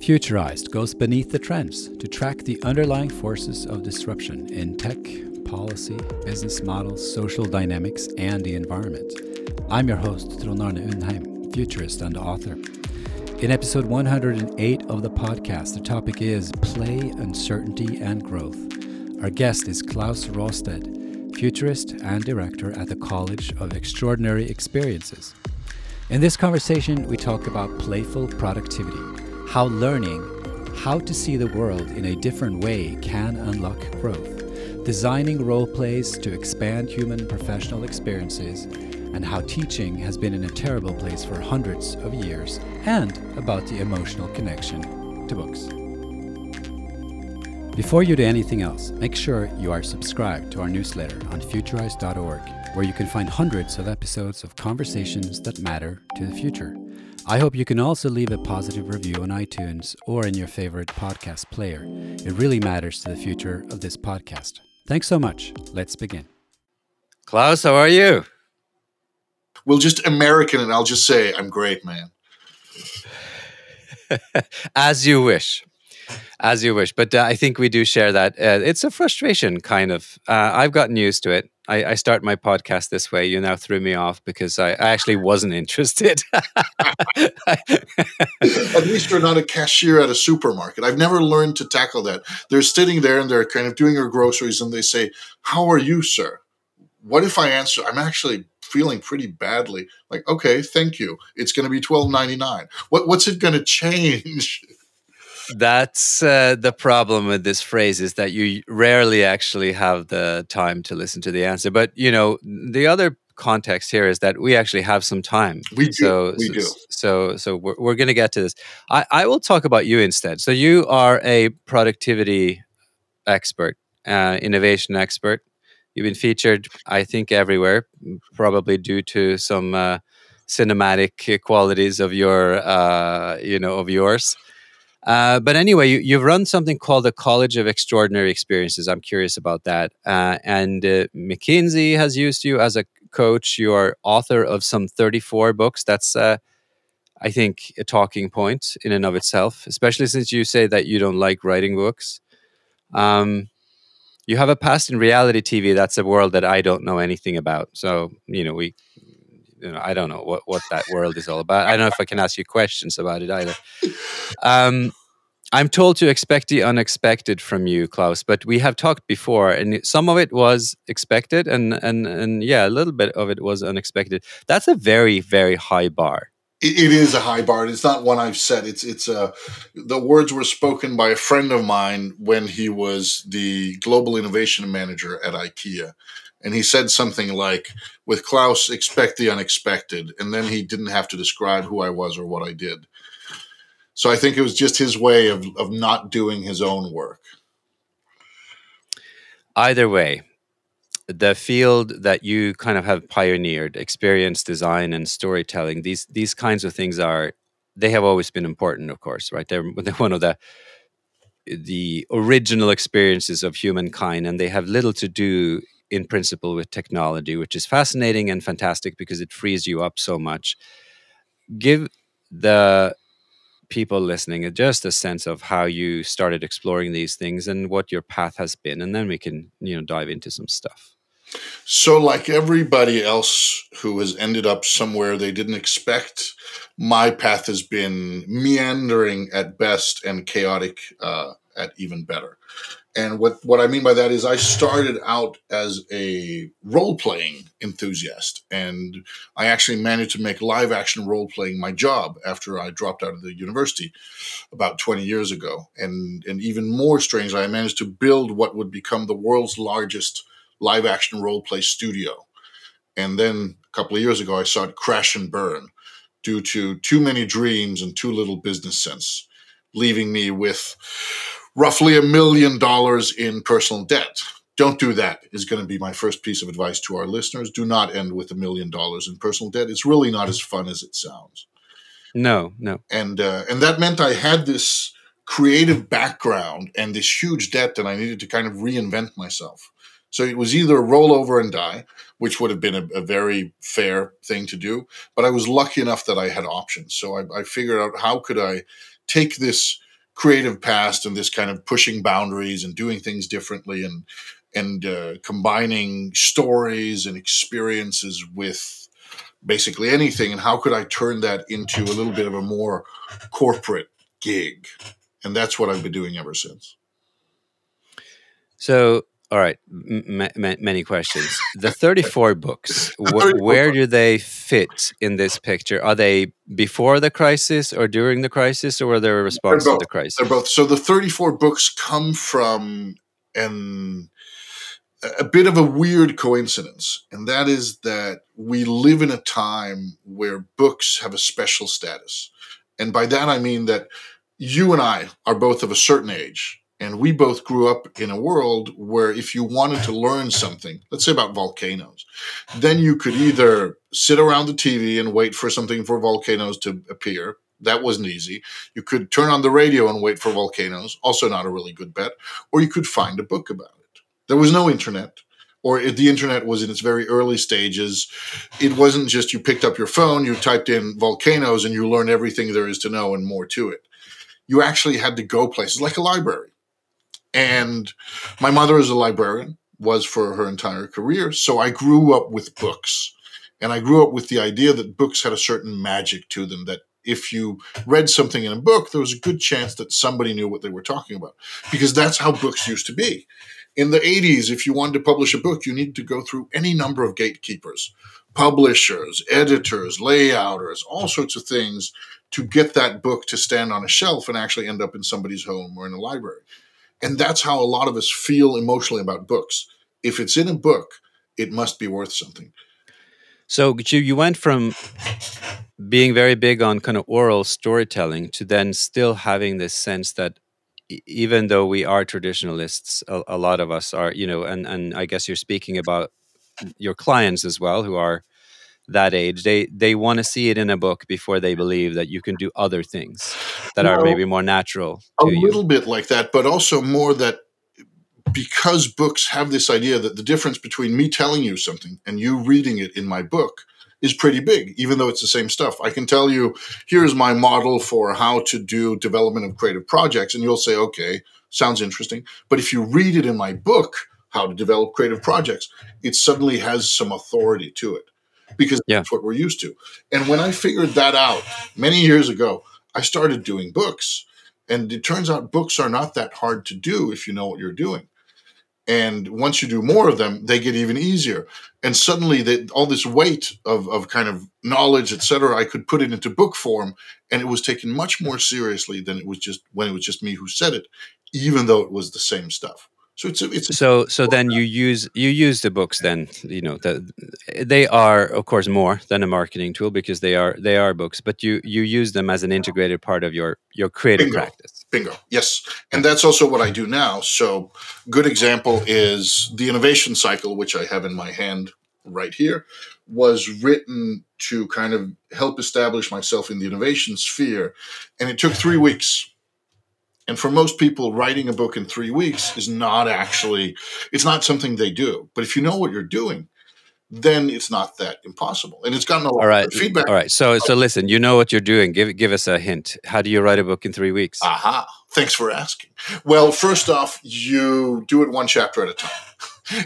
Futurized goes beneath the trends to track the underlying forces of disruption in tech, policy, business models, social dynamics, and the environment. I'm your host, Trond Arne Undheim, futurist and author. In episode 108 of the podcast, the topic is Play, Uncertainty, and Growth. Our guest is Claus Raasted, futurist and director at the College of Extraordinary Experiences. In this conversation, we talk about playful productivity how learning how to see the world in a different way can unlock growth, designing role plays to expand human professional experiences, and how teaching has been in a terrible place for hundreds of years, and about the emotional connection to books. Before you do anything else, make sure you are subscribed to our newsletter on futurized.org, where you can find hundreds of episodes of conversations that matter to the future. I hope you can also leave a positive review on iTunes or in your favorite podcast player. It really matters to the future of this podcast. Thanks so much. Let's begin. Claus, how are you? Well, just American, and I'll just say I'm great, man. As you wish as you wish. But uh, I think we do share that. Uh, it's a frustration, kind of. Uh, I've gotten used to it. I, I, start my podcast this way. You now threw me off because I, I actually wasn't interested. at least you're not a cashier at a supermarket. I've never learned to tackle that. They're sitting there and they're kind of doing their groceries and they say, How are you, sir? What if I answer, I'm actually feeling pretty badly. Like, okay, thank you. It's going to be twelve ninety nine. What what's it going to change? That's uh, the problem with this phrase is that you rarely actually have the time to listen to the answer. But you know, the other context here is that we actually have some time. We do. So, we do. So, so we're, we're going to get to this. I, I will talk about you instead. So, you are a productivity expert, uh, innovation expert. You've been featured, I think, everywhere, probably due to some uh, cinematic qualities of your, uh, you know, of yours. Uh, but anyway, you, have run something called the College of Extraordinary Experiences. I'm curious about that. Uh, and uh, McKinsey has used you as a coach. You are author of some 34 books. That's, uh, I think, a talking point in and of itself, especially since you say that you don't like writing books. Um, you have a past in reality TV. That's a world that I don't know anything about. So, you know, we you know, I don't know what, what that world is all about. I don't know if I can ask you questions about it either. Um, I'm told to expect the unexpected from you, Claus, but we have talked before, and some of it was expected, and and and yeah, a little bit of it was unexpected. That's a very very high bar. it is a high bar. It's not one I've said. It's it's a the words were spoken by a friend of mine when he was the global innovation manager at IKEA, and he said something like, "With Claus, expect the unexpected," and then he didn't have to describe who I was or what I did. So I think it was just his way of, of not doing his own work. Either way, the field that you kind of have pioneered, experience design and storytelling, these these kinds of things are they have always been important, of course, right? They're, they're one of the the original experiences of humankind, and they have little to do in principle with technology, which is fascinating and fantastic because it frees you up so much. Give the people listening just a sense of how you started exploring these things and what your path has been and then we can you know dive into some stuff. So like everybody else who has ended up somewhere they didn't expect my path has been meandering at best and chaotic uh, at even better and what, what I mean by that is I started out as a role playing enthusiast. And I actually managed to make live action role playing my job after I dropped out of the university about 20 years ago. And, and even more strangely, I managed to build what would become the world's largest live action role play studio. And then a couple of years ago, I saw it crash and burn due to too many dreams and too little business sense, leaving me with roughly a million dollars in personal debt. Don't do that, is going to be my first piece of advice to our listeners. Do not end with a million dollars in personal debt. It's really not as fun as it sounds. No, no. And uh, and that meant I had this creative background and this huge debt, and I needed to kind of reinvent myself. So it was either roll over and die, which would have been a, a, very fair thing to do. But I was lucky enough that I had options. So I, I figured out how could I take this creative past and this kind of pushing boundaries and doing things differently and and uh, combining stories and experiences with basically anything. And how could i turn that into a little bit of a more corporate gig? And that's what i've been doing ever since. So all right, m- m- many questions. The 34 books, wh- where do they fit in this picture? Are they before the crisis or during the crisis, or are they a response to the crisis? They're both. So the 34 books come from an a bit of a weird coincidence, and that is that we live in a time where books have a special status. And by that I mean that you and I are both of a certain age and we both grew up in a world where if you wanted to learn something, let's say about volcanoes, then you could either sit around the TV and wait for something for volcanoes to appear. That wasn't easy. You could turn on the radio and wait for volcanoes, also not a really good bet. Or you could find a book about it. There was no internet, or the internet was in its very early stages. It wasn't just you picked up your phone, you typed in volcanoes, and you learn everything there is to know and more to it. You actually had to go places like a library and my mother is a librarian, was for her entire career. So I grew up with books. And I grew up with the idea that books had a certain magic to them, that if you read something in a book, there was a good chance that somebody knew what they were talking about, because that's how books used to be. In the 80s, if you wanted to publish a book, you needed to go through any number of gatekeepers, publishers, editors, layouters, all sorts of things to get that book to stand on a shelf and actually end up in somebody's home or in a library. And that's how a lot of us feel emotionally about books. If it's in a book, it must be worth something. So you you went from being very big on kind of oral storytelling to then still having this sense that even though we are traditionalists, a, a lot of us are, you know, and and I guess you're speaking about your clients as well who are that age. They they want to see it in a book before they believe that you can do other things that well, are maybe more natural a little bit like that but also more that because books have this idea that the difference between me telling you something and you reading it in my book is pretty big even though it's the same stuff. I can tell you here's my model for how to do development of creative projects and you'll say okay sounds interesting. But if you read it in my book how to develop creative projects it suddenly has some authority to it because yeah. that's what we're used to. And when I figured that out many years ago, I started doing books. And it turns out books are not that hard to do if you know what you're doing. And once you do more of them, they get even easier. And suddenly, they, all this weight of, of kind of knowledge, et cetera, I could put it into book form, and it was taken much more seriously than it was just when it was just me who said it, even though it was the same stuff. So it's a, it's a so so then you use you use the books then you know the, they are of course more than a marketing tool because they are they are books but you you use them as an integrated part of your your creative Bingo. practice. Bingo. Yes, and that's also what I do now. So good example is the innovation cycle, which I have in my hand right here, was written to kind of help establish myself in the innovation sphere, and it took three weeks and for most people, writing a book in three weeks is not actually, it's not something they do. But if you know what you're doing, then it's not that impossible. And it's gotten a lot All right. of feedback. All right. So so listen, you know what you're doing. Give give us a hint. How do you write a book in three weeks? Aha. Thanks for asking. Well, first off, you do it one chapter at a time.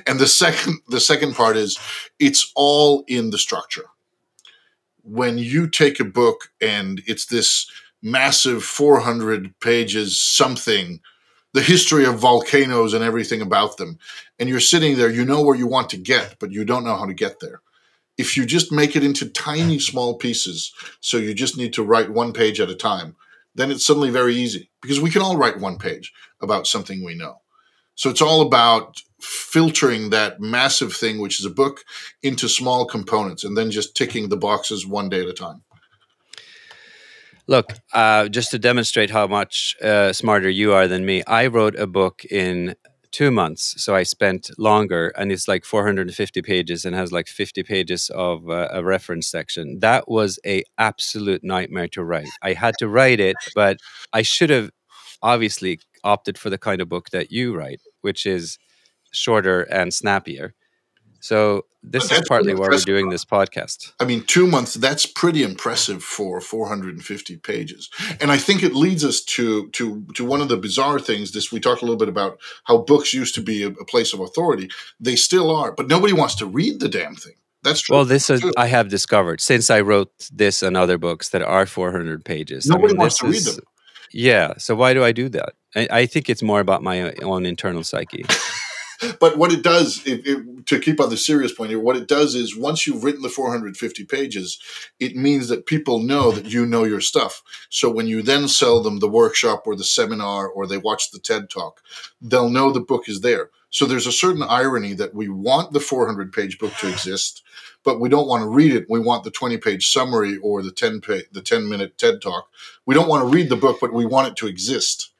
And the second the second part is it's all in the structure. When you take a book and it's this massive 400 pages something the history of volcanoes and everything about them. And you're sitting there you know where you want to get but you don't know how to get there. If you just make it into tiny small pieces so you just need to write one page at a time then it's suddenly very easy because we can all write one page about something we know. So it's all about filtering that massive thing which is a book into small components and then just ticking the boxes one day at a time Look, uh, just to demonstrate how much uh, smarter you are than me, I wrote a book in two months. So I spent longer, and it's like 450 pages and has like 50 pages of uh, a reference section. That was a absolute nightmare to write. I had to write it, but I should have obviously opted for the kind of book that you write, which is shorter and snappier. So this is partly why we're doing this podcast. I mean, two months, that's pretty impressive for 450 pages. And I think it leads us to, to, to one of the bizarre things. This, we talked a little bit about how books used to be a, a place of authority. They still are, but nobody wants to read the damn thing. That's true. Well, this is I have discovered since I wrote this and other books that are 400 pages. Nobody I mean, wants to is, read them. Yeah. So why do I do that? I, I think it's more about my own internal psyche. but what it does, it, it, to keep on the serious point here, what it does is once you've written the 450 pages, it means that people know that you know your stuff. So when you then sell them the workshop or the seminar or they watch the TED talk, they'll know the book is there. So there's a certain irony that we want the 400 page book to exist, but we don't want to read it. We want the 20 page summary or the 10 page, the 10 minute TED talk. We don't want to read the book, but we want it to exist.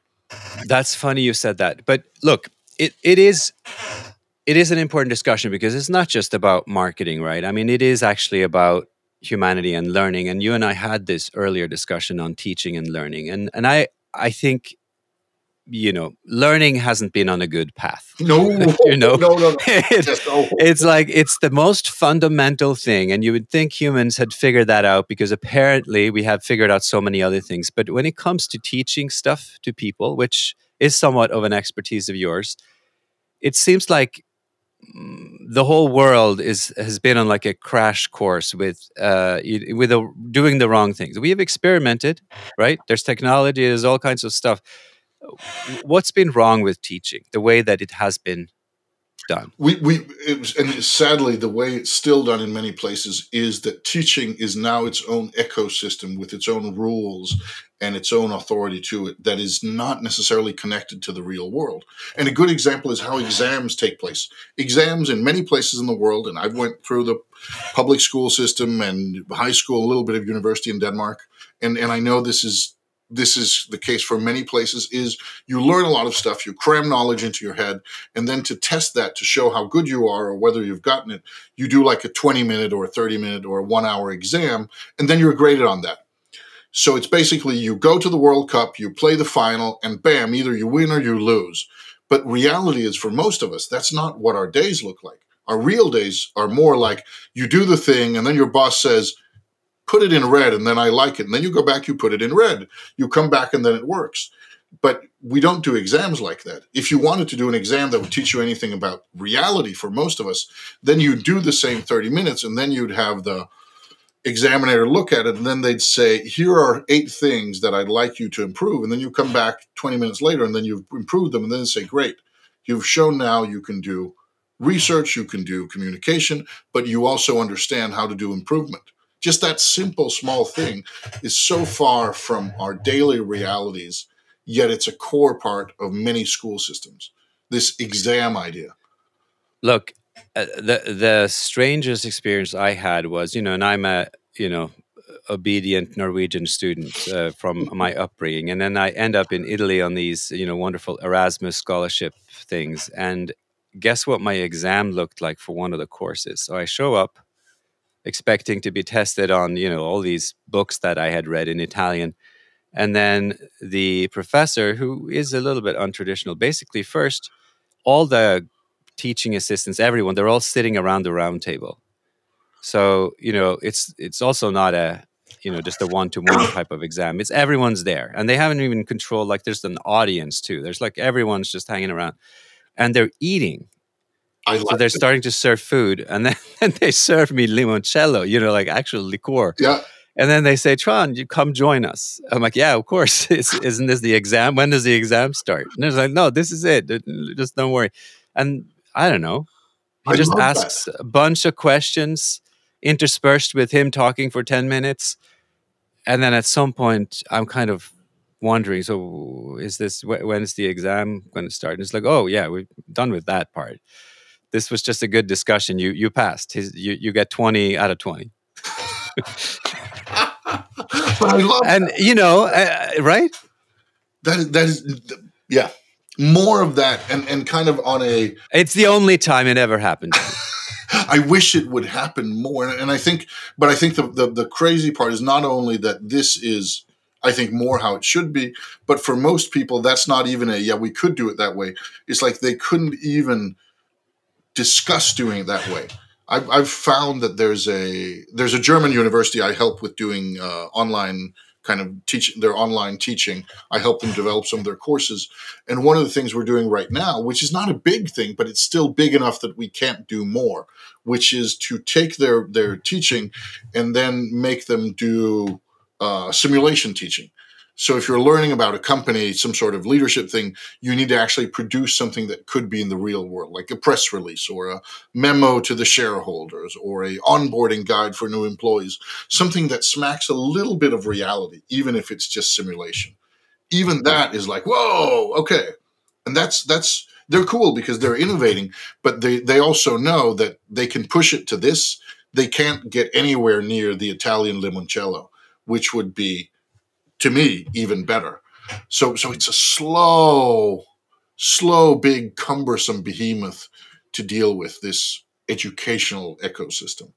That's funny you said that. But look, it, it is it is an important discussion because it's not just about marketing, right? I mean, it is actually about humanity and learning. And you and I had this earlier discussion on teaching and learning. And and I I think you know, learning hasn't been on a good path. No, you know, no, no, no. it's, no. it's like it's the most fundamental thing, and you would think humans had figured that out because apparently we have figured out so many other things. But when it comes to teaching stuff to people, which is somewhat of an expertise of yours, it seems like mm, the whole world is has been on like a crash course with uh with a, doing the wrong things. We have experimented, right? There's technology, there's all kinds of stuff. What's been wrong with teaching the way that it has been done? we we it was, and sadly the way it's still done in many places is that teaching is now its own ecosystem with its own rules and its own authority to it that is not necessarily connected to the real world and a good example is how exams take place exams in many places in the world and i went through the public school system and high school a little bit of university in denmark and and i know this is this is the case for many places is you learn a lot of stuff you cram knowledge into your head and then to test that to show how good you are or whether you've gotten it you do like a 20 minute or a 30 minute or a one hour exam and then you're graded on that. So it's basically you go to the world cup you play the final and bam either you win or you lose. But reality is for most of us that's not what our days look like. Our real days are more like you do the thing and then your boss says put it in red and then I like it. And then you go back, you put it in red. You come back and then it works. But we don't do exams like that. If you wanted to do an exam that would teach you anything about reality for most of us, then you'd do the same 30 minutes and then you'd have the examiner look at it and then they'd say, Here are eight things that I'd like you to improve. And then you come back 20 minutes later and then you've improved them and then say, Great, you've shown now you can do research, you can do communication, but you also understand how to do improvement just that simple small thing is so far from our daily realities yet it's a core part of many school systems this exam idea Look, uh, the the strangest experience I had was, you know, and I'm a, you know, obedient Norwegian student uh, from my upbringing, and then I end up in Italy on these, you know, wonderful Erasmus scholarship things, and guess what my exam looked like for one of the courses? So I show up expecting to be tested on, you know, all these books that I had read in Italian. And then the professor, who is a little bit untraditional, basically first, all the teaching assistants, everyone, they're all sitting around the round table. So, you know, it's it's also not a you know just a one-to-one type of exam it's everyone's there and they haven't even controlled like there's an audience too there's like everyone's just hanging around and they're eating i so they're it. starting to serve food and then and they serve me limoncello you know like actual liqueur. Yeah. And then they say Trond you come join us. I'm like yeah of course. It's, isn't this the exam when does the exam start? And they're like no this is it. Just don't worry. And i don't know. He I just love that. asks a bunch of questions interspersed with him talking for 10 minutes. And then at some point i'm kind of wondering so is this when is the exam going to start? And it's like oh yeah we're done with that part this was just a good discussion. You you passed. His, you, you get 20 out of 20 but i love and you know uh, right? That is that is yeah. More of that and and kind of on a it's the only time it ever happened I wish it would happen more. And I think, but I think the, the, the crazy part is not only that this is, I think, more how it should be, but for most people, that's not even a, yeah, we could do it that way. It's like they couldn't even discuss doing it that way. I've, I've found that there's a there's a German university I help with doing uh, online kind of teaching their online teaching. I help them develop some of their courses. And one of the things we're doing right now, which is not a big thing, but it's still big enough that we can't do more, which is to take their their teaching and then make them do uh, simulation teaching. So if you're learning about a company, some sort of leadership thing, you need to actually produce something that could be in the real world, like a press release or a memo to the shareholders or a onboarding guide for new employees, something that smacks a little bit of reality, even if it's just simulation. Even that is like, whoa, okay. And that's that's they're cool because they're innovating, but they, they also know that they can push it to this. They can't get anywhere near the Italian limoncello, which would be to me even better. So so it's a slow, slow, big, cumbersome behemoth to deal with this educational ecosystem.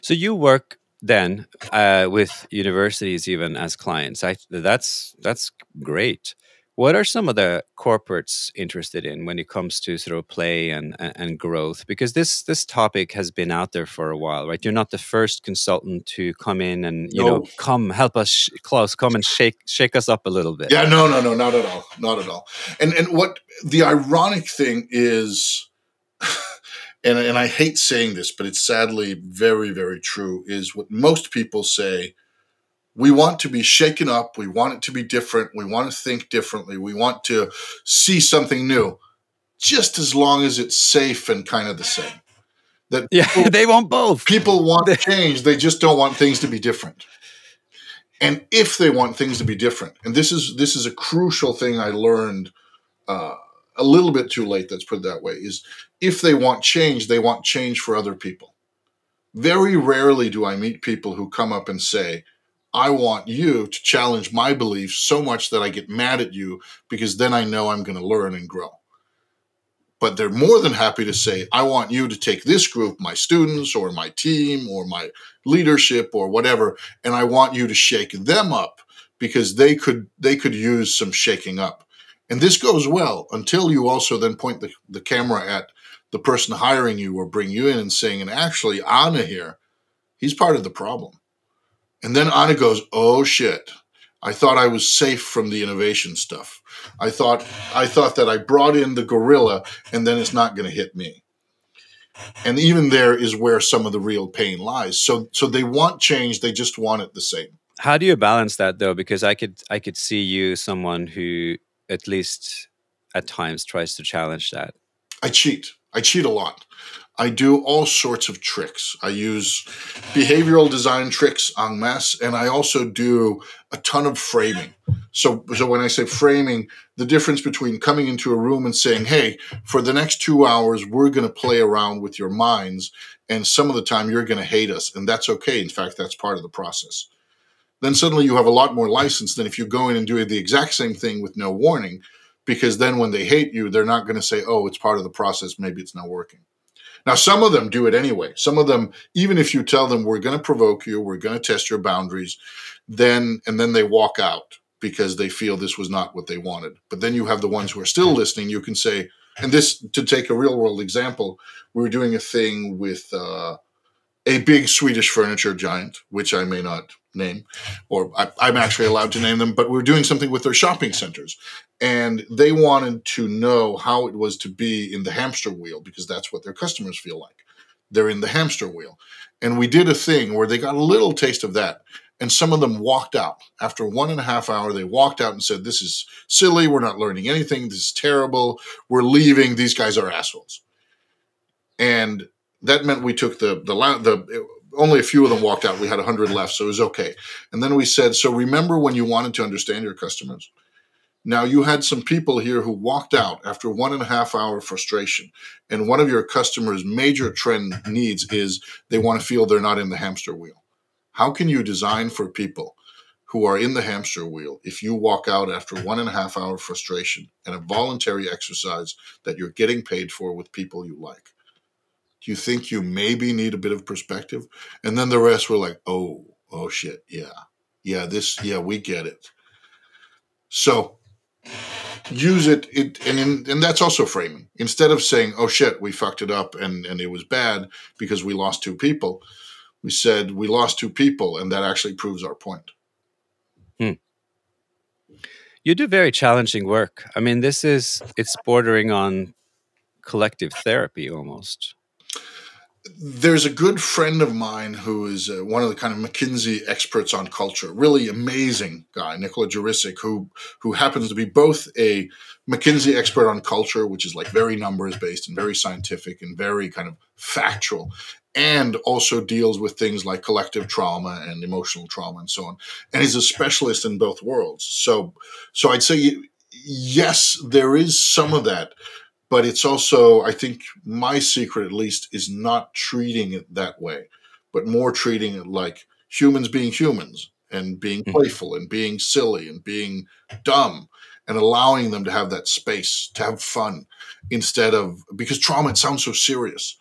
So you work then uh, with universities even as clients. I, that's that's great. What are some of the corporates interested in when it comes to sort of play and, and growth? Because this this topic has been out there for a while, right? You're not the first consultant to come in and you no. know come help us, Claus, come and shake shake us up a little bit. Yeah, no, no, no, not at all, not at all. And and what the ironic thing is, and and I hate saying this, but it's sadly very very true. Is what most people say we want to be shaken up. We want it to be different. We want to think differently. We want to see something new, just as long as it's safe and kind of the same. That yeah, people, they want both. People want change. They just don't want things to be different. And if they want things to be different, and this is this is a crucial thing I learned uh, a little bit too late. Let's put it that way. Is if they want change, they want change for other people. Very rarely do I meet people who come up and say, I want you to challenge my beliefs so much that I get mad at you because then I know I'm going to learn and grow. But they're more than happy to say, I want you to take this group, my students or my team or my leadership or whatever, and I want you to shake them up because they could they could use some shaking up. And this goes well until you also then point the, the camera at the person hiring you or bring you in and saying, and actually Anna here, he's part of the problem and then Anna goes, "Oh shit! I thought I was safe from the innovation stuff. I thought I thought that I brought in the gorilla, and then it's not going to hit me." And even there is where some of the real pain lies. So, so they want change; they just want it the same. How do you balance that though? Because I could I could see you someone who at least at times tries to challenge that. I cheat. I cheat a lot. I do all sorts of tricks. I use behavioral design tricks en masse, and I also do a ton of framing. So, so when I say framing, the difference between coming into a room and saying, "Hey, for the next two hours, we're going to play around with your minds, and some of the time you're going to hate us, and that's okay. In fact, that's part of the process." Then suddenly you have a lot more license than if you go in and do the exact same thing with no warning, because then when they hate you, they're not going to say, "Oh, it's part of the process. Maybe it's not working." Now, some of them do it anyway. Some of them, even if you tell them we're going to provoke you, we're going to test your boundaries, then and then they walk out because they feel this was not what they wanted. But then you have the ones who are still listening. You can say, and this to take a real world example, we were doing a thing with uh, a big Swedish furniture giant, which I may not name, or I, am actually allowed to name them, but we are doing something with their shopping centers. And they wanted to know how it was to be in the hamster wheel because that's what their customers feel like. They're in the hamster wheel. And we did a thing where they got a little taste of that. And some of them walked out. After one and a half hour, they walked out and said, This is silly. We're not learning anything. This is terrible. We're leaving. These guys are assholes. And that meant we took the the the only a few of them walked out. We had 100 left, so it was okay. And then we said, So remember when you wanted to understand your customers? Now, you had some people here who walked out after one and a half hour frustration. And one of your customers' major trend needs is they want to feel they're not in the hamster wheel. How can you design for people who are in the hamster wheel if you walk out after one and a half hour frustration and a voluntary exercise that you're getting paid for with people you like? Do you think you maybe need a bit of perspective? And then the rest were like, oh, oh shit, yeah. Yeah, this, yeah, we get it. So use it, it and in, and that's also framing. Instead of saying, "Oh shit, we fucked it up and and it was bad because we lost two people," we said we lost two people, and that actually proves our point. Hmm. You do very challenging work. I mean, this is it's bordering on collective therapy almost there's a good friend of mine who is uh, one of the kind of McKinsey experts on culture, really amazing guy, Nikola Jurisic, who who happens to be both a McKinsey expert on culture, which is like very numbers based and very scientific and very kind of factual, and also deals with things like collective trauma and emotional trauma and so on. And he's a specialist in both worlds. So, so I'd say yes, there is some of that but it's also i think my secret at least is not treating it that way but more treating it like humans being humans and being mm-hmm. playful and being silly and being dumb and allowing them to have that space to have fun instead of because trauma it sounds so serious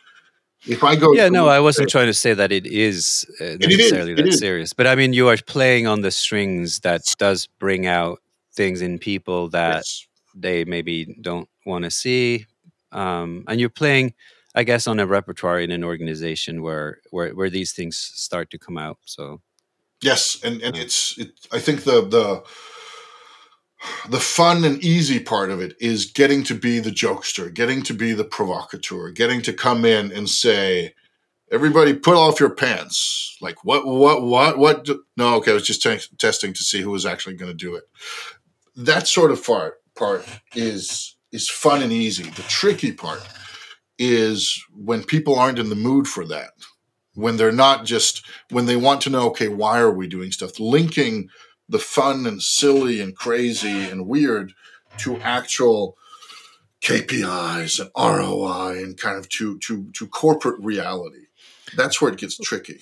if i go yeah no i wasn't trying to say that it is uh, necessarily that serious but i mean you are playing on the strings that does bring out things in people that yes. they maybe don't want to see um, and you're playing i guess on a repertoire in an organization where where, where these things start to come out so. Yes and and it's it, i think the the the fun and easy part of it is getting to be the jokester getting to be the provocateur getting to come in and say everybody put off your pants. Like what what what what no okay i was just t- testing to see who was actually going to do it. That sort of part part is is fun and easy. The tricky part is when people aren't in the mood for that. When they're not just when they want to know, okay, why are we doing stuff? Linking the fun and silly and crazy and weird to actual KPIs and ROI and kind of to to to corporate reality. That's where it gets tricky.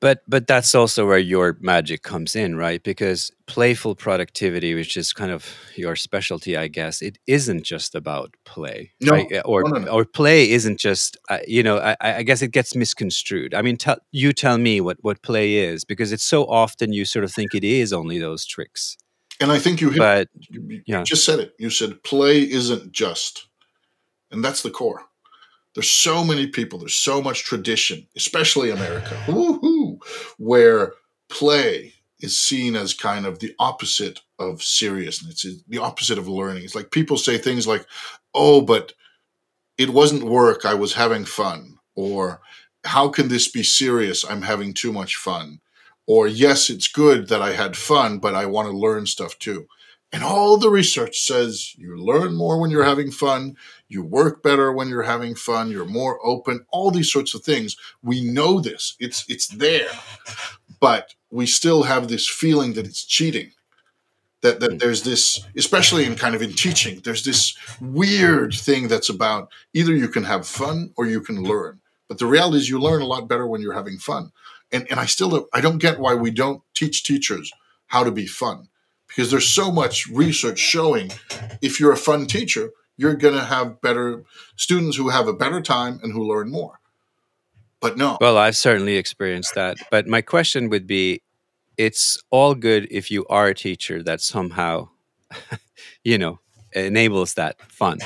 But but that's also where your magic comes in, right? Because playful productivity, which is kind of your specialty, I guess, it isn't just about play, no, right? Or no, no, or play isn't just, uh, you know, I, I, guess it gets misconstrued. I mean, tell you tell me what what play is, because it's so often you sort of think it is only those tricks. And I think you hit, but you, you just said it. You said play isn't just, and that's the core. There's so many people, there's so much tradition, especially America, where play is seen as kind of the opposite of seriousness. It's the opposite of learning. It's like people say things like, oh, but it wasn't work, I was having fun. Or how can this be serious? I'm having too much fun. Or yes, it's good that I had fun, but I want to learn stuff too. And all the research says you learn more when you're having fun, you work better when you're having fun, you're more open, all these sorts of things. We know this. It's it's there. But we still have this feeling that it's cheating. That, that hmm. there's this, especially in kind of in teaching, there's this weird thing that's about either you can have fun or you can learn. But the reality is you learn a lot better when you're having fun. And and I still don't, I don't get why we don't teach teachers how to be fun because there's so much research showing if you're a fun teacher, you're going to have better students who have a better time and who learn more. But no. Well, I've certainly experienced that. But my question would be it's all good if you are a teacher that somehow, you know, enables that fun.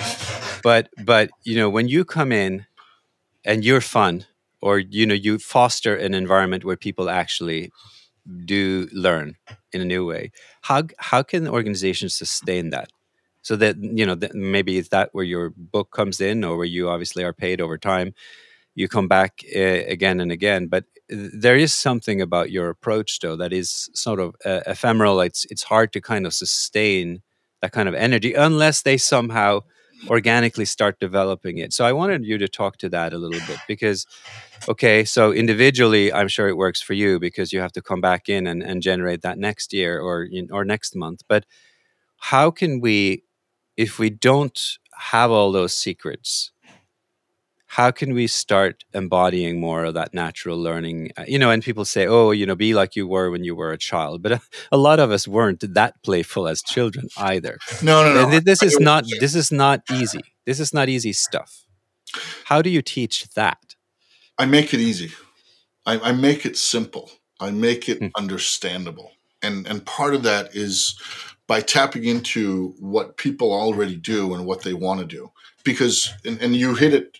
But, but, you know, when you come in and you're fun, or, you know, you foster an environment where people actually do learn in a new way. How how can organizations sustain that? So that you know that maybe it's that where your book comes in or where you obviously are paid over time. You come back uh, again and again but there is something about your approach though that is sort of uh, ephemeral. It's it's hard to kind of sustain that kind of energy unless they somehow organically start developing it. So I wanted you to talk to that a little bit because, okay, so individually, I'm sure it works for you because you have to come back in and, and generate that next year or or next month. But how can we, if we don't have all those secrets, how can we start embodying more of that natural learning? Uh, you know and people say oh you know be like you were when you were a child. But a, a lot of us weren't that playful as children either. No no no. This is not this is not easy. This is not easy stuff. How do you teach that? I make it easy. I, I make it simple. I make it hmm. understandable. And and part of that is by tapping into what people already do and what they want to do. Because, and, and you hit it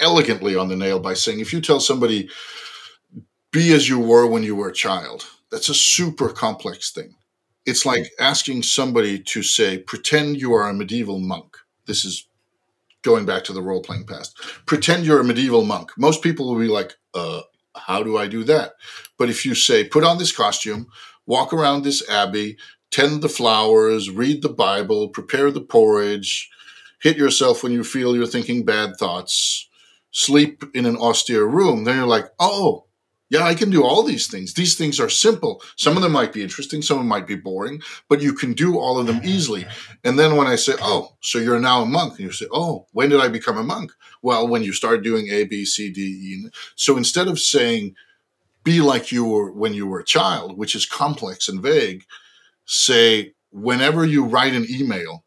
elegantly on the nail by saying if you tell somebody, be as you were when you were a child, that's a super complex thing. It's like asking somebody to say, pretend you are a medieval monk. This is going back to the role playing past. Pretend you're a medieval monk. Most people will be like, uh, how do I do that? But if you say, put on this costume, walk around this abbey, tend the flowers, read the Bible, prepare the porridge, hit yourself when you feel you're thinking bad thoughts, sleep in an austere room, then you're like, oh, yeah, I can do all these things. These things are simple. Some of them might be interesting, some of them might be boring, but you can do all of them easily. And then when I say, oh, so you're now a monk, and you say, oh, when did I become a monk? Well, when you start doing A, B, C, D, E. So instead of saying, be like you were when you were a child, which is complex and vague, say, whenever you write an email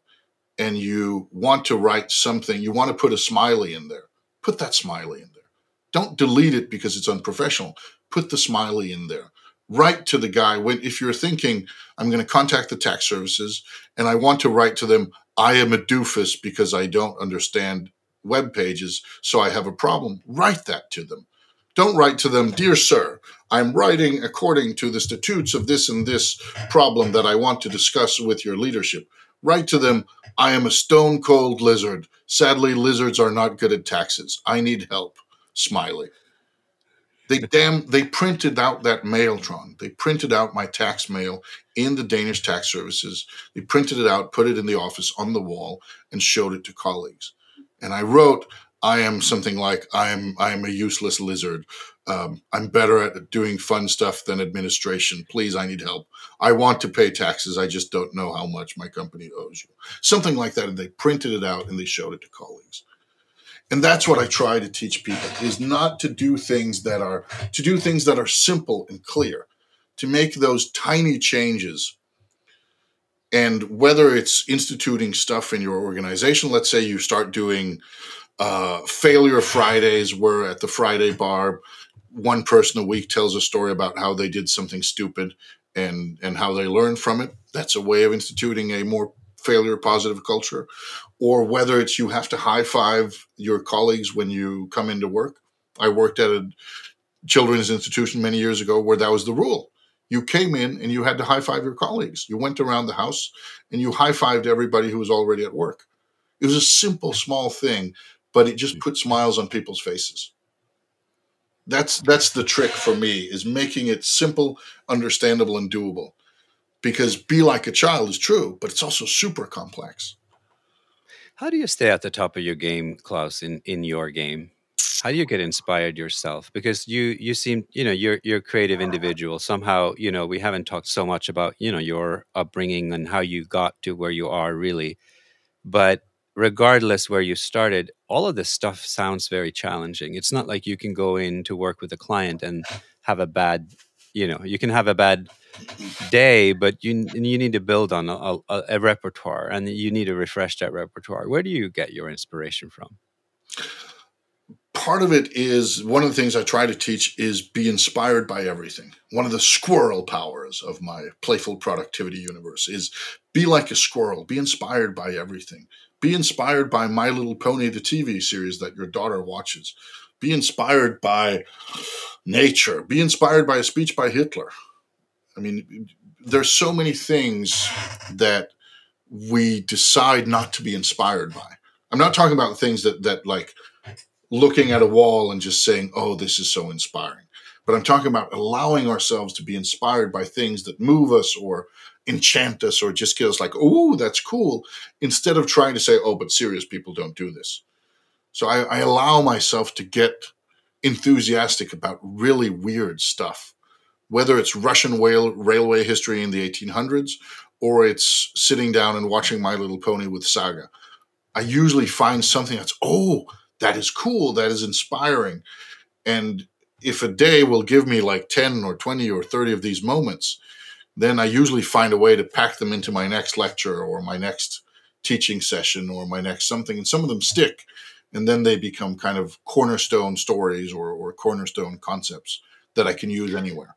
and you want to write something, you want to put a smiley in there, put that smiley in there. Don't delete it because it's unprofessional put the smiley in there. Write to the guy when if you're thinking I'm going to contact the tax services and I want to write to them I am a doofus because I don't understand web pages so I have a problem. Write that to them. Don't write to them, dear sir, I'm writing according to the statutes of this and this problem that I want to discuss with your leadership. Write to them, I am a stone cold lizard. Sadly, lizards are not good at taxes. I need help. Smiley. They damn they printed out that mailtron. They printed out my tax mail in the Danish tax services. They printed it out, put it in the office on the wall, and showed it to colleagues. And I wrote, "I am something like I am I am a useless lizard. Um, I'm better at doing fun stuff than administration. Please, I need help. I want to pay taxes. I just don't know how much my company owes you. Something like that. And they printed it out and they showed it to colleagues and that's what i try to teach people is not to do things that are to do things that are simple and clear to make those tiny changes and whether it's instituting stuff in your organization let's say you start doing uh, failure fridays where at the friday bar one person a week tells a story about how they did something stupid and and how they learned from it that's a way of instituting a more failure positive culture or whether it's you have to high five your colleagues when you come into work. I worked at a children's institution many years ago where that was the rule. You came in and you had to high five your colleagues. You went around the house and you high fived everybody who was already at work. It was a simple, small thing, but it just put smiles on people's faces. That's that's the trick for me is making it simple, understandable, and doable. Because be like a child is true, but it's also super complex. How do you stay at the top of your game, Claus, in, in your game? How do you get inspired yourself? Because you you seem, you know, you're you're a creative individual. Somehow, you know, we haven't talked so much about, you know, your upbringing and how you got to where you are really. But regardless where you started, all of this stuff sounds very challenging. It's not like you can go in to work with a client and have a bad, you know, you can have a bad day, but you you need to build on a, a, a, repertoire, and you need to refresh that repertoire. Where do you get your inspiration from? Part of it is one of the things I try to teach is be inspired by everything. One of the squirrel powers of my playful productivity universe is be like a squirrel, be inspired by everything. Be inspired by My Little Pony, the TV series that your daughter watches. Be inspired by nature. Be inspired by a speech by Hitler I mean, there's so many things that we decide not to be inspired by. I'm not talking about things that that like looking at a wall and just saying, "Oh, this is so inspiring." But I'm talking about allowing ourselves to be inspired by things that move us or enchant us or just get us like, "Oh, that's cool," instead of trying to say, "Oh, but serious people don't do this." So I, I allow myself to get enthusiastic about really weird stuff whether it's Russian rail, railway history in the 1800s or it's sitting down and watching My Little Pony with Saga. I usually find something that's, oh, that is cool, that is inspiring. And if a day will give me like 10 or 20 or 30 of these moments, then I usually find a way to pack them into my next lecture or my next teaching session or my next something. And some of them stick. And then they become kind of cornerstone stories or, or cornerstone concepts that I can use anywhere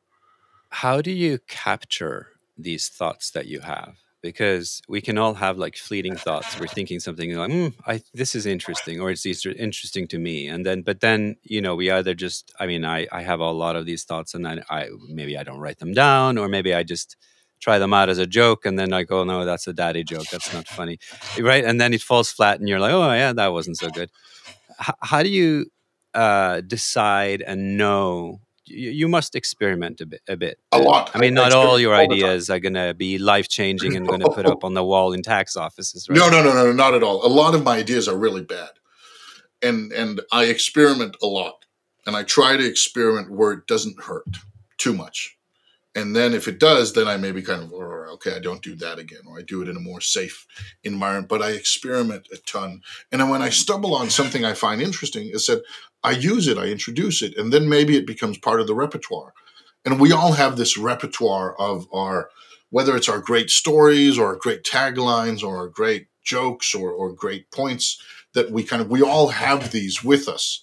how do you capture these thoughts that you have because we can all have like fleeting thoughts. We're thinking something like, mm, "I this is interesting," or "It's interesting to me," and then, but then you know, we either just, I mean, I I have a lot of these thoughts, and then I maybe I don't write them down, or maybe I just try them out as a joke, and then I go, "No, that's a daddy joke. That's not funny," right? And then it falls flat, and you're like, "Oh yeah, that wasn't so good." H- how do you uh, decide and know you, must experiment a bit. A bit. A uh, lot. I mean, not all your all ideas are going to be life changing and going to put up on the wall in tax offices. Right? No, no, no, no, not at all. A lot of my ideas are really bad, and and I experiment a lot, and I try to experiment where it doesn't hurt too much. And then if it does, then I maybe kind of, okay, I don't do that again, or I do it in a more safe environment. But I experiment a ton. And then when I stumble on something I find interesting, is that I use it, I introduce it, and then maybe it becomes part of the repertoire. And we all have this repertoire of our, whether it's our great stories or our great taglines or our great jokes or, or great points that we kind of, we all have these with us.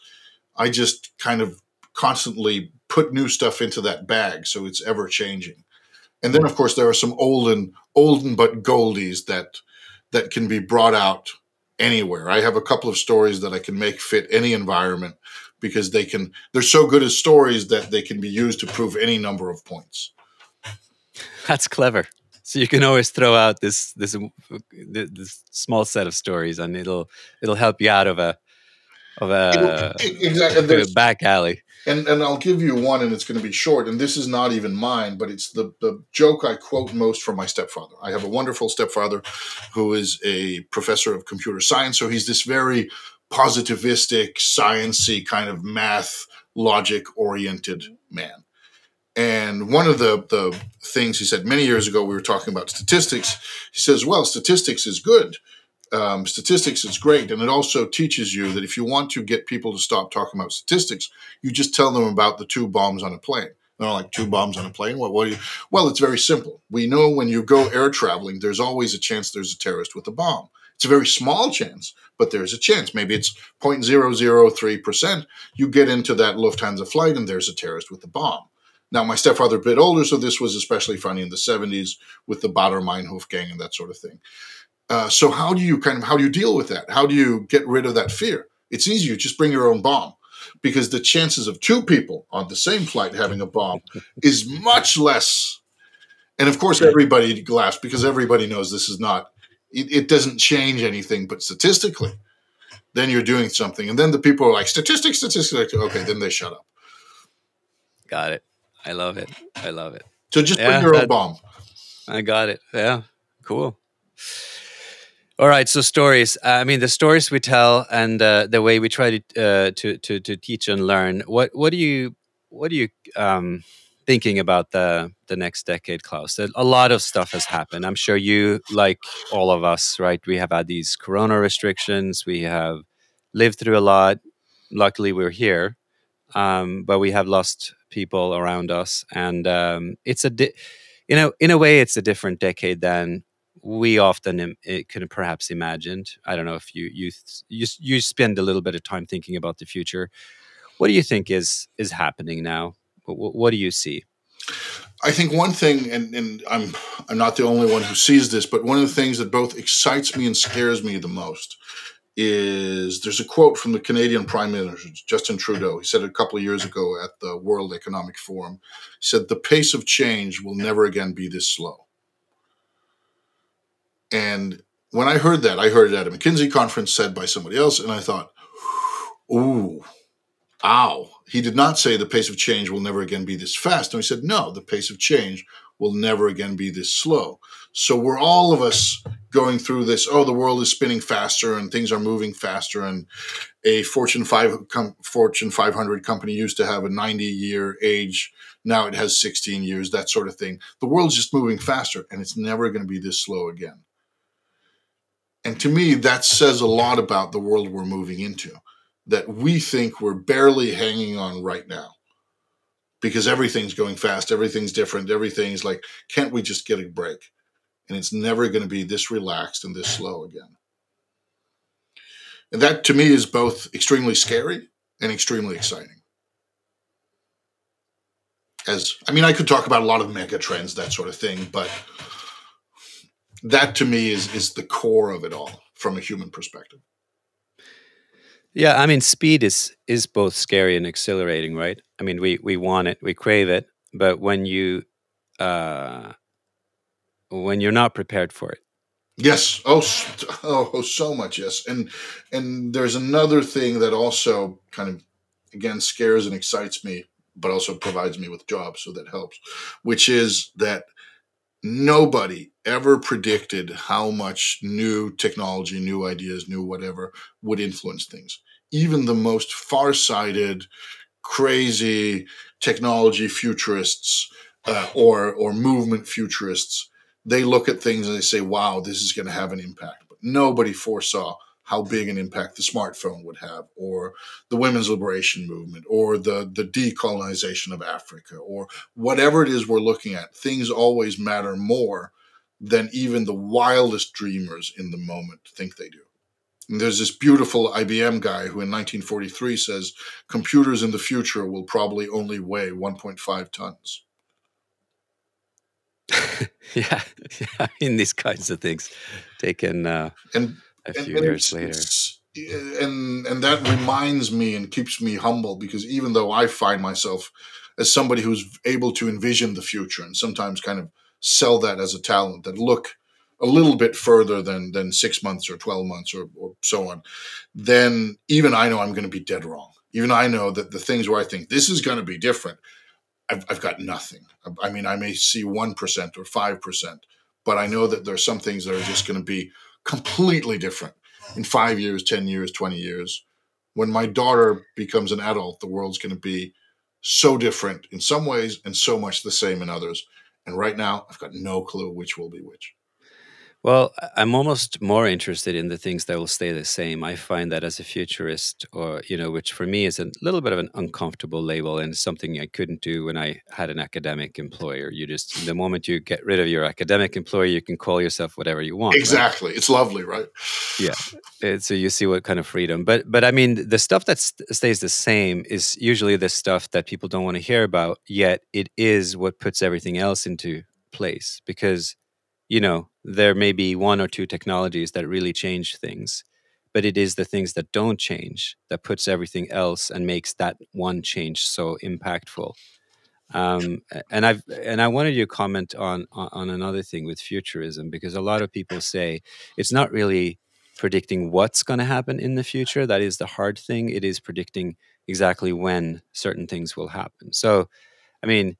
I just kind of constantly put new stuff into that bag so it's ever changing. And then, of course, there are some olden, olden but goldies that that can be brought out anywhere. I have a couple of stories that I can make fit any environment because they can they're so good as stories that they can be used to prove any number of points. That's clever. So you can always throw out this this this small set of stories, and it'll it'll help you out of a of a exactly a back alley. And and I'll give you one, and it's going to be short. And this is not even mine, but it's the the joke I quote most from my stepfather. I have a wonderful stepfather who is a professor of computer science. So he's this very positivistic, sciency kind of math logic oriented man. And one of the, the things he said many years ago, we were talking about statistics. He says, Well, statistics is good. Um, statistics is great. And it also teaches you that if you want to get people to stop talking about statistics, you just tell them about the two bombs on a plane. They're like two bombs on a plane. What? What do you? Well, it's very simple. We know when you go air traveling, there's always a chance there's a terrorist with a bomb. It's a very small chance, but there's a chance. Maybe it's 0.003%. You get into that Lufthansa flight and there's a terrorist with a bomb. Now, my stepfather a bit older, so this was especially funny in the 70s with the Baader Meinhof gang and that sort of thing. Uh, so how do you kind of how do you deal with that? How do you get rid of that fear? It's easy. You just bring your own bomb because the chances of two people on the same flight having a bomb is much less. And of course, everybody laughs because everybody knows this is not it, it doesn't change anything, but statistically, then you're doing something. And then the people are like, statistics, statistics. Okay, then they shut up. Got it. I love it. I love it. So just yeah, bring your own bomb. I got it. Yeah, cool. All right, so stories. Uh, I mean, the stories we tell and uh, the way we try to, uh, to to to teach and learn. What what do you what do you um, thinking about the the next decade, Claus? A lot of stuff has happened. I'm sure you, like all of us, right? We have had these Corona restrictions. We have lived through a lot. Luckily, we're here, um, but we have lost people around us, and um, it's a, di- you know, in a way, it's a different decade than we often Im- eh, could perhaps imagined. I don't know if you you you you spend a little bit of time thinking about the future. What do you think is is happening now? What, what do you see? I think one thing, and, and I'm I'm not the only one who sees this, but one of the things that both excites me and scares me the most is there's a quote from the Canadian Prime Minister Justin Trudeau. He said a couple of years ago at the World Economic Forum. He said the pace of change will never again be this slow. And when I heard that, I heard it at a McKinsey conference said by somebody else, and I thought, "Ooh, ow." he did not say the pace of change will never again be this fast. No, he said, no, the pace of change will never again be this slow. So we're all of us going through this. Oh, the world is spinning faster and things are moving faster. And a Fortune five com, Fortune 500 company used to have a 90 year age. Now it has 16 years. That sort of thing. The world's just moving faster, and it's never going to be this slow again. And to me, that says a lot about the world we're moving into that we think we're barely hanging on right now because everything's going fast, everything's different, everything's like, can't we just get a break? And it's never going to be this relaxed and this slow again. And that to me is both extremely scary and extremely exciting. As I mean, I could talk about a lot of mega trends, that sort of thing, but that to me is is the core of it all from a human perspective. Yeah, I mean, speed is is both scary and exhilarating, right? I mean, we we want it, we crave it, but when you uh, when you're not prepared for it, Yes. Oh, oh, oh, so much. Yes. And and there's another thing that also kind of again scares and excites me, but also provides me with jobs, so that helps. Which is that nobody ever predicted how much new technology, new ideas, new whatever would influence things. Even the most far-sighted, crazy technology futurists uh, or or movement futurists they look at things and they say, wow, this is going to have an impact. But nobody foresaw how big an impact the smartphone would have, or the women's liberation movement, or the, the decolonization of Africa, or whatever it is we're looking at. Things always matter more than even the wildest dreamers in the moment think they do. And there's this beautiful IBM guy who in 1943 says computers in the future will probably only weigh 1.5 tons. yeah, yeah, in these kinds of things, taken uh, and a few and, years later. and and that reminds me and keeps me humble because even though I find myself as somebody who's able to envision the future and sometimes kind of sell that as a talent that look a little bit further than than six months or 12 months or, or so on then even i know i'm going to be dead wrong even i know that the things where i think this is going to be different I've, I've got nothing. I mean, I may see 1% or 5%, but I know that there are some things that are just going to be completely different in five years, 10 years, 20 years. When my daughter becomes an adult, the world's going to be so different in some ways and so much the same in others. And right now, I've got no clue which will be which. Well, I'm almost more interested in the things that will stay the same. I find that as a futurist, or you know, which for me is a little bit of an uncomfortable label and something I couldn't do when I had an academic employer. You just the moment you get rid of your academic employer, you can call yourself whatever you want. Exactly, right? it's lovely, right? Yeah. so you see what kind of freedom, but but I mean, the stuff that st- stays the same is usually the stuff that people don't want to hear about. Yet it is what puts everything else into place because you know, there may be one or two technologies that really change things, but it is the things that don't change that puts everything else and makes that one change so impactful. Um, and I've and I wanted you to comment on, on on another thing with futurism because a lot of people say it's not really predicting what's going to happen in the future. That is the hard thing. It is predicting exactly when certain things will happen. So, I mean,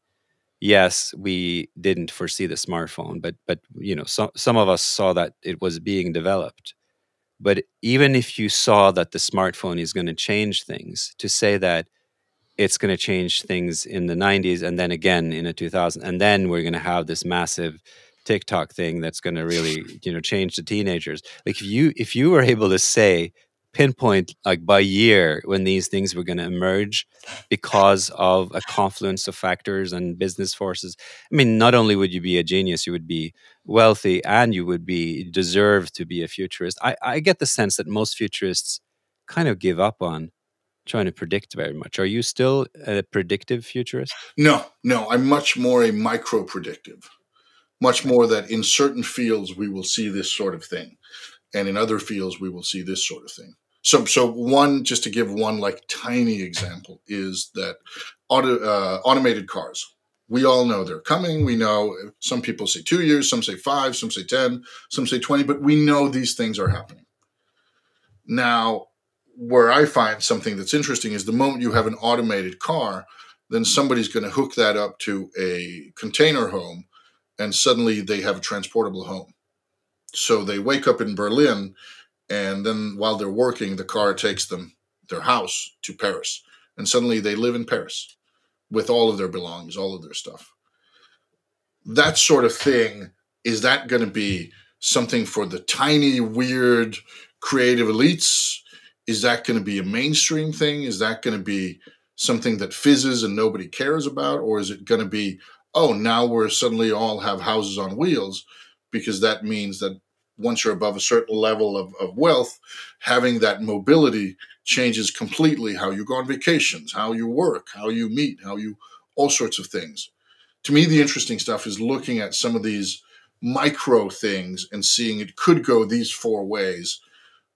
yes, we didn't foresee the smartphone, but but you know, some some of us saw that it was being developed. But even if you saw that the smartphone is going to change things, to say that it's going to change things in the 90s and then again in the 2000s and then we're going to have this massive TikTok thing that's going to really, you know, change the teenagers. Like if you if you were able to say pinpoint like by year when these things were going to emerge because of a confluence of factors and business forces. I mean not only would you be a genius you would be wealthy and you would be deserve to be a futurist. I, I get the sense that most futurists kind of give up on trying to predict very much. Are you still a predictive futurist? No no i'm much more a micro predictive much more that in certain fields we will see this sort of thing and in other fields we will see this sort of thing so so one just to give one like tiny example is that auto, uh, automated cars. We all know they're coming. We know some people say two years some say five some say 10 some say 20 but we know these things are happening. Now where i find something that's interesting is the moment you have an automated car then somebody's going to hook that up to a container home and suddenly they have a transportable home. So they wake up in Berlin, and then while they're working, the car takes them their house to Paris, and suddenly they live in Paris with all of their belongings, all of their stuff. That sort of thing is that going to be something for the tiny, weird, creative elites? Is that going to be a mainstream thing? Is that going to be something that fizzes and nobody cares about? Or is it going to be, oh, now we're suddenly all have houses on wheels because that means that once you're above a certain level of, of wealth, having that mobility changes completely how you go on vacations, how you work, how you meet, how you all sorts of things. To me, the interesting stuff is looking at some of these micro things and seeing it could go these four ways,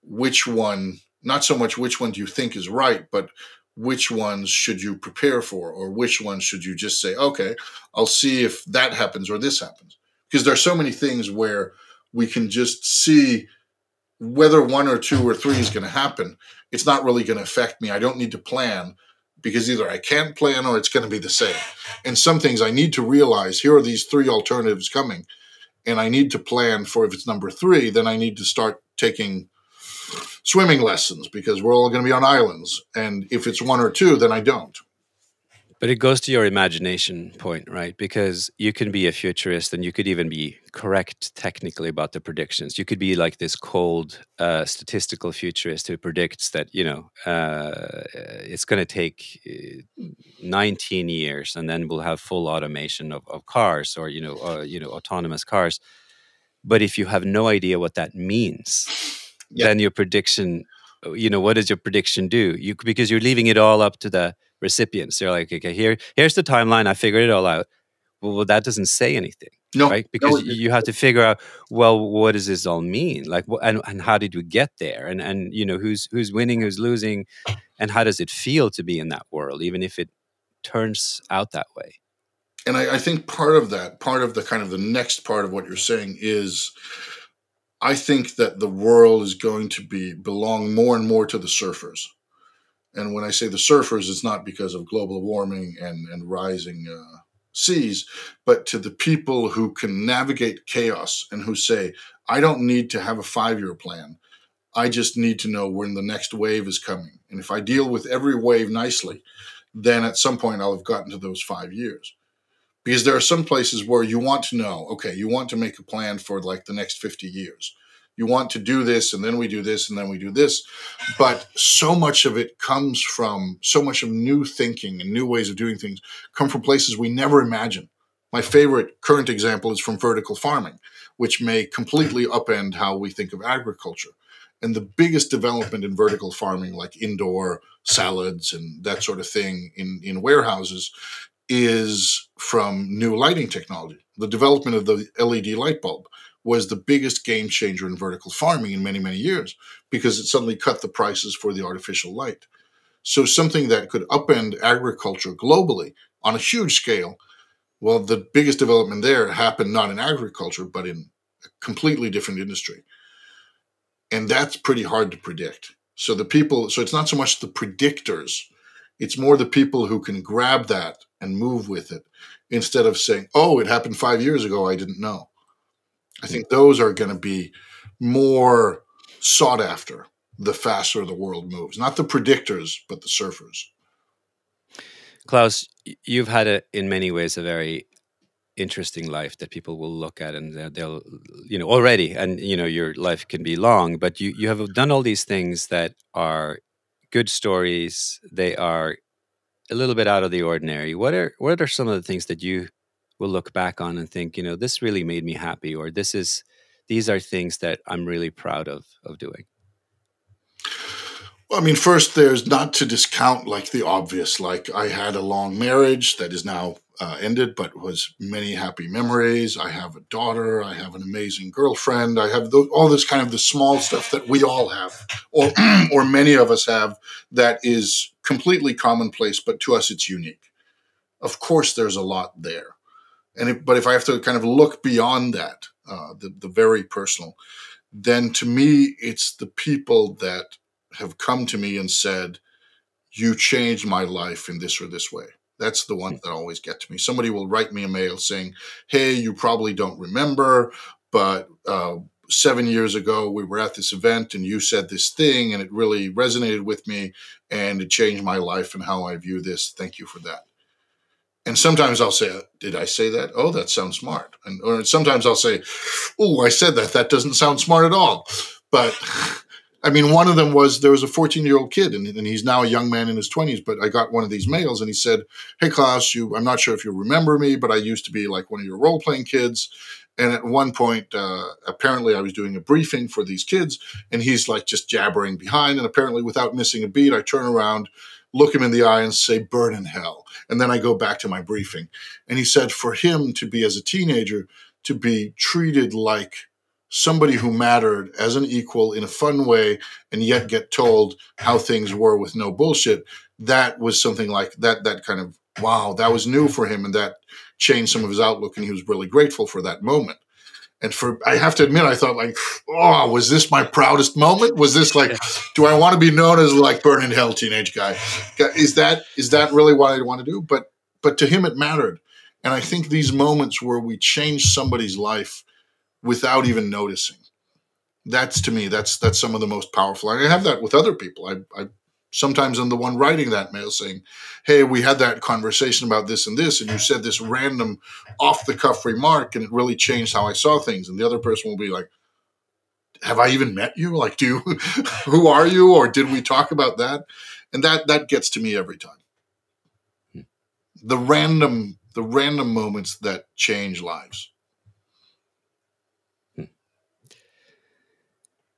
which one, not so much which one do you think is right, but which ones should you prepare for, or which ones should you just say, okay, I'll see if that happens or this happens. Because there are so many things where we can just see whether one or two or three is going to happen. It's not really going to affect me. I don't need to plan because either I can't plan or it's going to be the same. And some things I need to realize here are these three alternatives coming, and I need to plan for if it's number three, then I need to start taking swimming lessons because we're all going to be on islands. And if it's one or two, then I don't. But it goes to your imagination point, right? Because you can be a futurist and you could even be correct technically about the predictions. You could be like this cold uh, statistical futurist who predicts that, you know, uh, it's going to take uh, 19 years and then we'll have full automation of, of cars or, you know, uh, you know, autonomous cars. But if you have no idea what that means, yep. then your prediction, you know, what does your prediction do? You because you're leaving it all up to the recipients. They're like, okay, here, here's the timeline. I figured it all out. Well, well that doesn't say anything. No, right? Because no, you have to figure out, well, what does this all mean? Like, and, and how did we get there? And and you know, who's who's winning, who's losing, and how does it feel to be in that world, even if it turns out that way? And I, I think part of that, part of the kind of the next part of what you're saying is, I think that the world is going to be belong more and more to the surfers. And when I say the surfers, it's not because of global warming and, and rising uh, seas, but to the people who can navigate chaos and who say, I don't need to have a five year plan. I just need to know when the next wave is coming. And if I deal with every wave nicely, then at some point I'll have gotten to those five years. Because there are some places where you want to know, okay, you want to make a plan for like the next 50 years you want to do this and then we do this and then we do this. But so much of it comes from so much of new thinking and new ways of doing things come from places we never imagined. My favorite current example is from vertical farming which may completely upend how we think of agriculture. And the biggest development in vertical farming like indoor salads and that sort of thing in, in warehouses is from new lighting technology the development of the LED light bulb was the biggest game changer in vertical farming in many, many years because it suddenly cut the prices for the artificial light. So, something that could upend agriculture globally on a huge scale, well, the biggest development there happened not in agriculture, but in a completely different industry. And that's pretty hard to predict. So, the people, so it's not so much the predictors, it's more the people who can grab that and move with it instead of saying, oh, it happened five years ago, I didn't know. I think those are going to be more sought after the faster the world moves. Not the predictors, but the surfers. Claus, you've had a, in many ways a very interesting life that people will look at and they'll, you know, already, and you know, your life can be long, but you you have done all these things that are good stories. They are a little bit out of the ordinary. What are what are some of the things that you will look back on and think, you know, this really made me happy, or this is these are things that I'm really proud of of doing? Well, I mean, first, there's not to discount like the obvious. Like I had a long marriage that is now uh, ended, but was many happy memories. I have a daughter. I have an amazing girlfriend. I have all this kind of the small stuff that we all have, or or many of us have, that is completely commonplace, but to us it's unique. Of course, there's a lot there. And if, but if I have to kind of look beyond that, uh, the the very personal, then to me it's the people that have come to me and said, "You changed my life in this or this way." That's the ones that always get to me. Somebody will write me a mail saying, "Hey, you probably don't remember, but." Uh, seven years ago we were at this event and you said this thing and it really resonated with me and it changed my life and how i view this thank you for that and sometimes I'll say, "Did I say that? Oh, that sounds smart." And or sometimes I'll say, "Oh, I said that. That doesn't sound smart at all." But I mean, one of them was there was a 14 year old kid, and, and, he's now a young man in his 20s. But I got one of these mails, and he said, "Hey, Claus, you, I'm not sure if you remember me, but I used to be like one of your role playing kids." And at one point, uh, apparently, I was doing a briefing for these kids, and he's like just jabbering behind. And apparently, without missing a beat, I turn around, look him in the eye, and say, "Burn in hell." And then I go back to my briefing. And he said, for him to be as a teenager, to be treated like somebody who mattered as an equal in a fun way and yet get told how things were with no bullshit that was something like that that kind of wow that was new for him and that changed some of his outlook and he was really grateful for that moment and for i have to admit i thought like oh was this my proudest moment was this like do i want to be known as like burning hell teenage guy is that is that really what i want to do but but to him it mattered and i think these moments where we change somebody's life without even noticing. That's to me, that's that's some of the most powerful. I have that with other people. I, I sometimes I'm the one writing that mail saying, "Hey, we had that conversation about this and this, and you said this random off the cuff remark, and it really changed how I saw things." And the other person will be like, "Have I even met you? Like, do you, who are you, or did we talk about that?" And that that gets to me every time. Hmm. The random the random moments that change lives.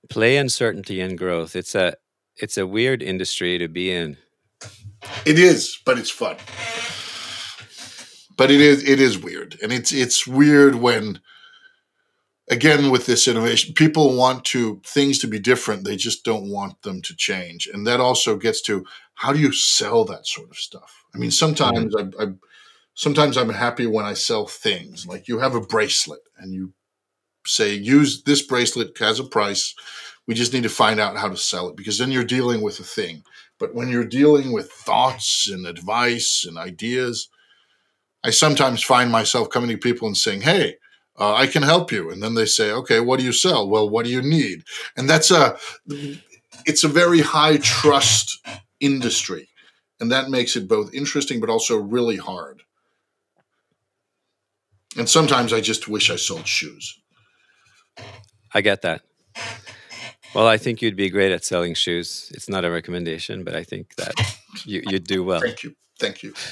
play uncertainty and growth it's a it's a weird industry to be in. It is but it's fun. But it is it is weird. And it's it's weird when again with this innovation people want to things to be different. They just don't want them to change. And that also gets to how do you sell that sort of stuff? I mean sometimes mm-hmm. I, I sometimes i'm happy when i sell things. Like you have a bracelet and you say use this bracelet has a price. We just need to find out how to sell it because then you're dealing with a thing. But when you're dealing with thoughts and advice and ideas, I sometimes find myself coming to people and saying, "Hey, uh, I can help you," and then they say, "Okay, what do you sell?" Well, what do you need? And that's a it's a very high trust industry, and that makes it both interesting but also really hard. And sometimes I just wish I sold shoes. I get that. Well, I think you'd be great at selling shoes. It's not a recommendation, but I think that you you do well. Thank you. Thank you.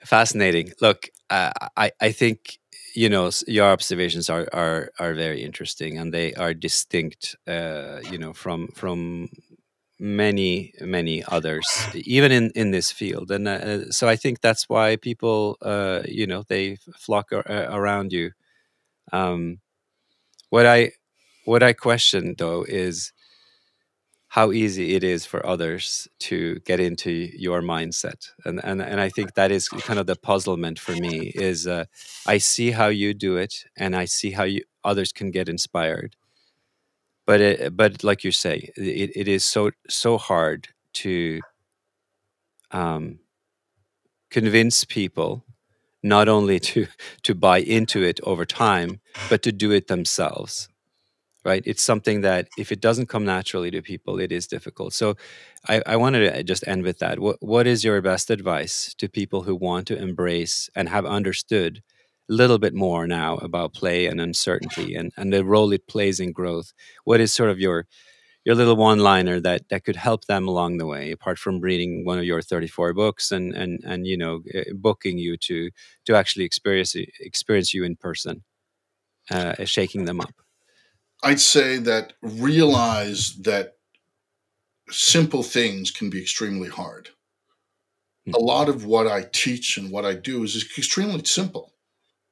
Fascinating. Look, uh, I I think you know your observations are are are very interesting and they are distinct. Uh, you know from from many many others even in in this field and uh, so i think that's why people uh you know they flock ar- around you um, what I what I question though is how easy it is for others to get into your mindset, and and and I think that is kind of the puzzlement for me. Is uh, I see how you do it, and I see how you others can get inspired, but it, but like you say, it, it is so so hard to um, convince people not only to to buy into it over time but to do it themselves right? It's something that if it doesn't come naturally to people it is difficult. So i, I wanted to just end with that. What, what is your best advice to people who want to embrace and have understood a little bit more now about play and uncertainty and, and the role it plays in growth? What is sort of your your little one liner that that could help them along the way apart from reading one of your 34 books and and and you know eh, booking you to to actually experience experience you in person uh, shaking them up i'd say that realize that simple things can be extremely hard. Mm-hmm. a lot of what i teach and what i do is extremely simple.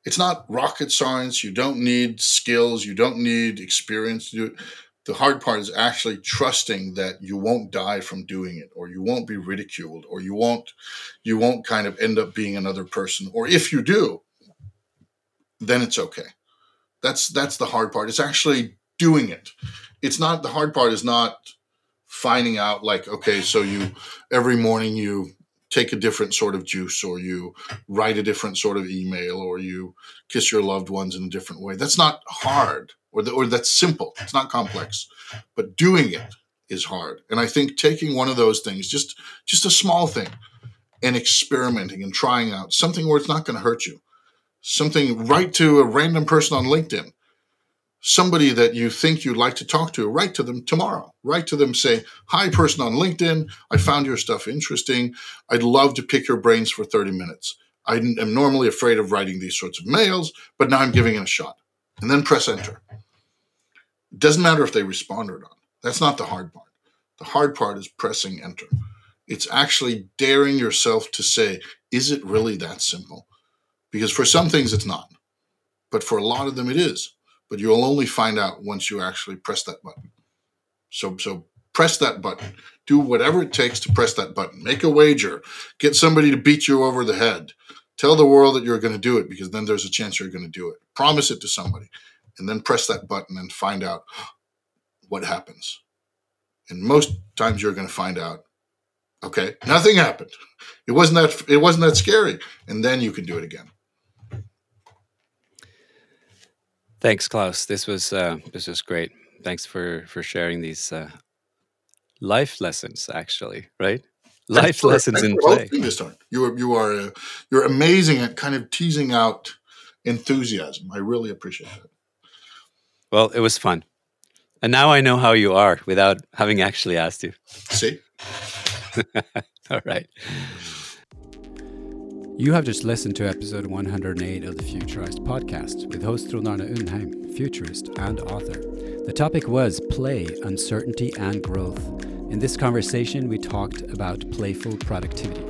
It's not rocket science. You don't need skills. You don't need experience to do it. The hard part is actually trusting that you won't die from doing it or you won't be ridiculed or you won't you won't kind of end up being another person. Or if you do then it's okay. That's that's the hard part. It's actually doing it it's not the hard part is not finding out like okay so you every morning you take a different sort of juice or you write a different sort of email or you kiss your loved ones in a different way that's not hard or, the, or that's simple. It's not complex, but doing it is hard. And I think taking one of those things, just just a small thing, and experimenting and trying out something where it's not going to hurt you, something write to a random person on LinkedIn, somebody that you think you'd like to talk to, write to them tomorrow. Write to them, say, "Hi, person on LinkedIn. I found your stuff interesting. I'd love to pick your brains for 30 minutes." I am normally afraid of writing these sorts of mails, but now I'm giving it a shot. And then press enter. It doesn't matter if they respond or not. That's not the hard part. The hard part is pressing enter. It's actually daring yourself to say, is it really that simple? Because for some things, it's not. but for a lot of them it is. But you'll only find out once you actually press that button. So so press that button. Do whatever it takes to press that button. Make a wager. Get somebody to beat you over the head. Tell the world that you're going to do it because then there's a chance you're going to do it. Promise it to somebody and then press that button and find out what happens. And most times you're going to find out okay, nothing happened. It wasn't that it wasn't that scary and then you can do it again. Thanks Claus. This was uh, this was great. Thanks for for sharing these uh, life lessons actually, right? Life lessons in play. This time. You are you are uh, you're amazing at kind of teasing out enthusiasm. I really appreciate it. Well, it was fun. And now I know how you are without having actually asked you. See? All right. You have just listened to episode 108 of the Futurized podcast with host Trond Undheim, futurist and author. The topic was play, uncertainty, and growth. In this conversation, we talked about playful productivity.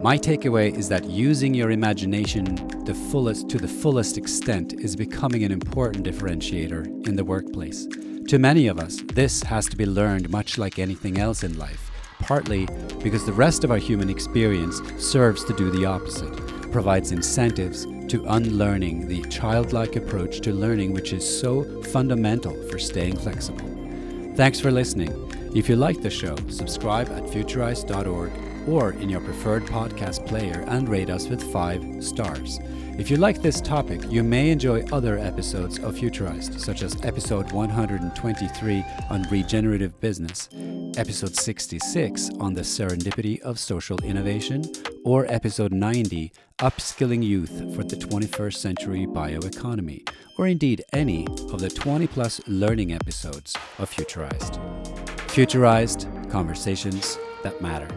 My takeaway is that using your imagination the fullest to the fullest extent is becoming an important differentiator in the workplace. To many of us, this has to be learned much like anything else in life, partly because the rest of our human experience serves to do the opposite, provides incentives to unlearning the childlike approach to learning which is so fundamental for staying flexible. Thanks for listening. If you like the show, subscribe at futurized.org or in your preferred podcast player and rate us with five stars. If you like this topic, you may enjoy other episodes of Futurized, such as episode 123 on regenerative business, episode 66 on the serendipity of social innovation, or episode 90, upskilling youth for the 21st century bioeconomy, or indeed any of the 20 plus learning episodes of Futurized. Futurized conversations that matter.